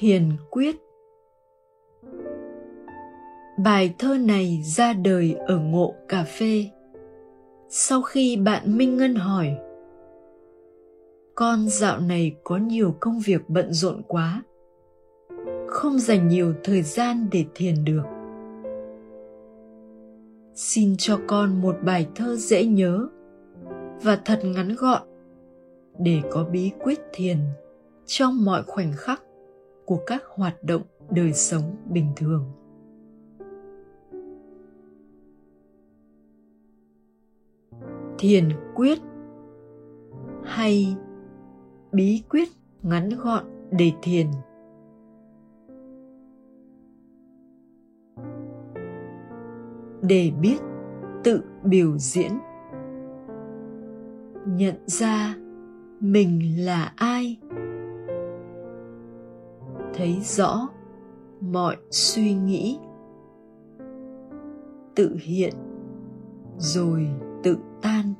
thiền quyết. Bài thơ này ra đời ở ngộ cà phê. Sau khi bạn minh ngân hỏi, con dạo này có nhiều công việc bận rộn quá, không dành nhiều thời gian để thiền được. Xin cho con một bài thơ dễ nhớ và thật ngắn gọn để có bí quyết thiền trong mọi khoảnh khắc của các hoạt động đời sống bình thường. Thiền quyết hay bí quyết ngắn gọn để thiền. Để biết tự biểu diễn. Nhận ra mình là ai thấy rõ mọi suy nghĩ tự hiện rồi tự tan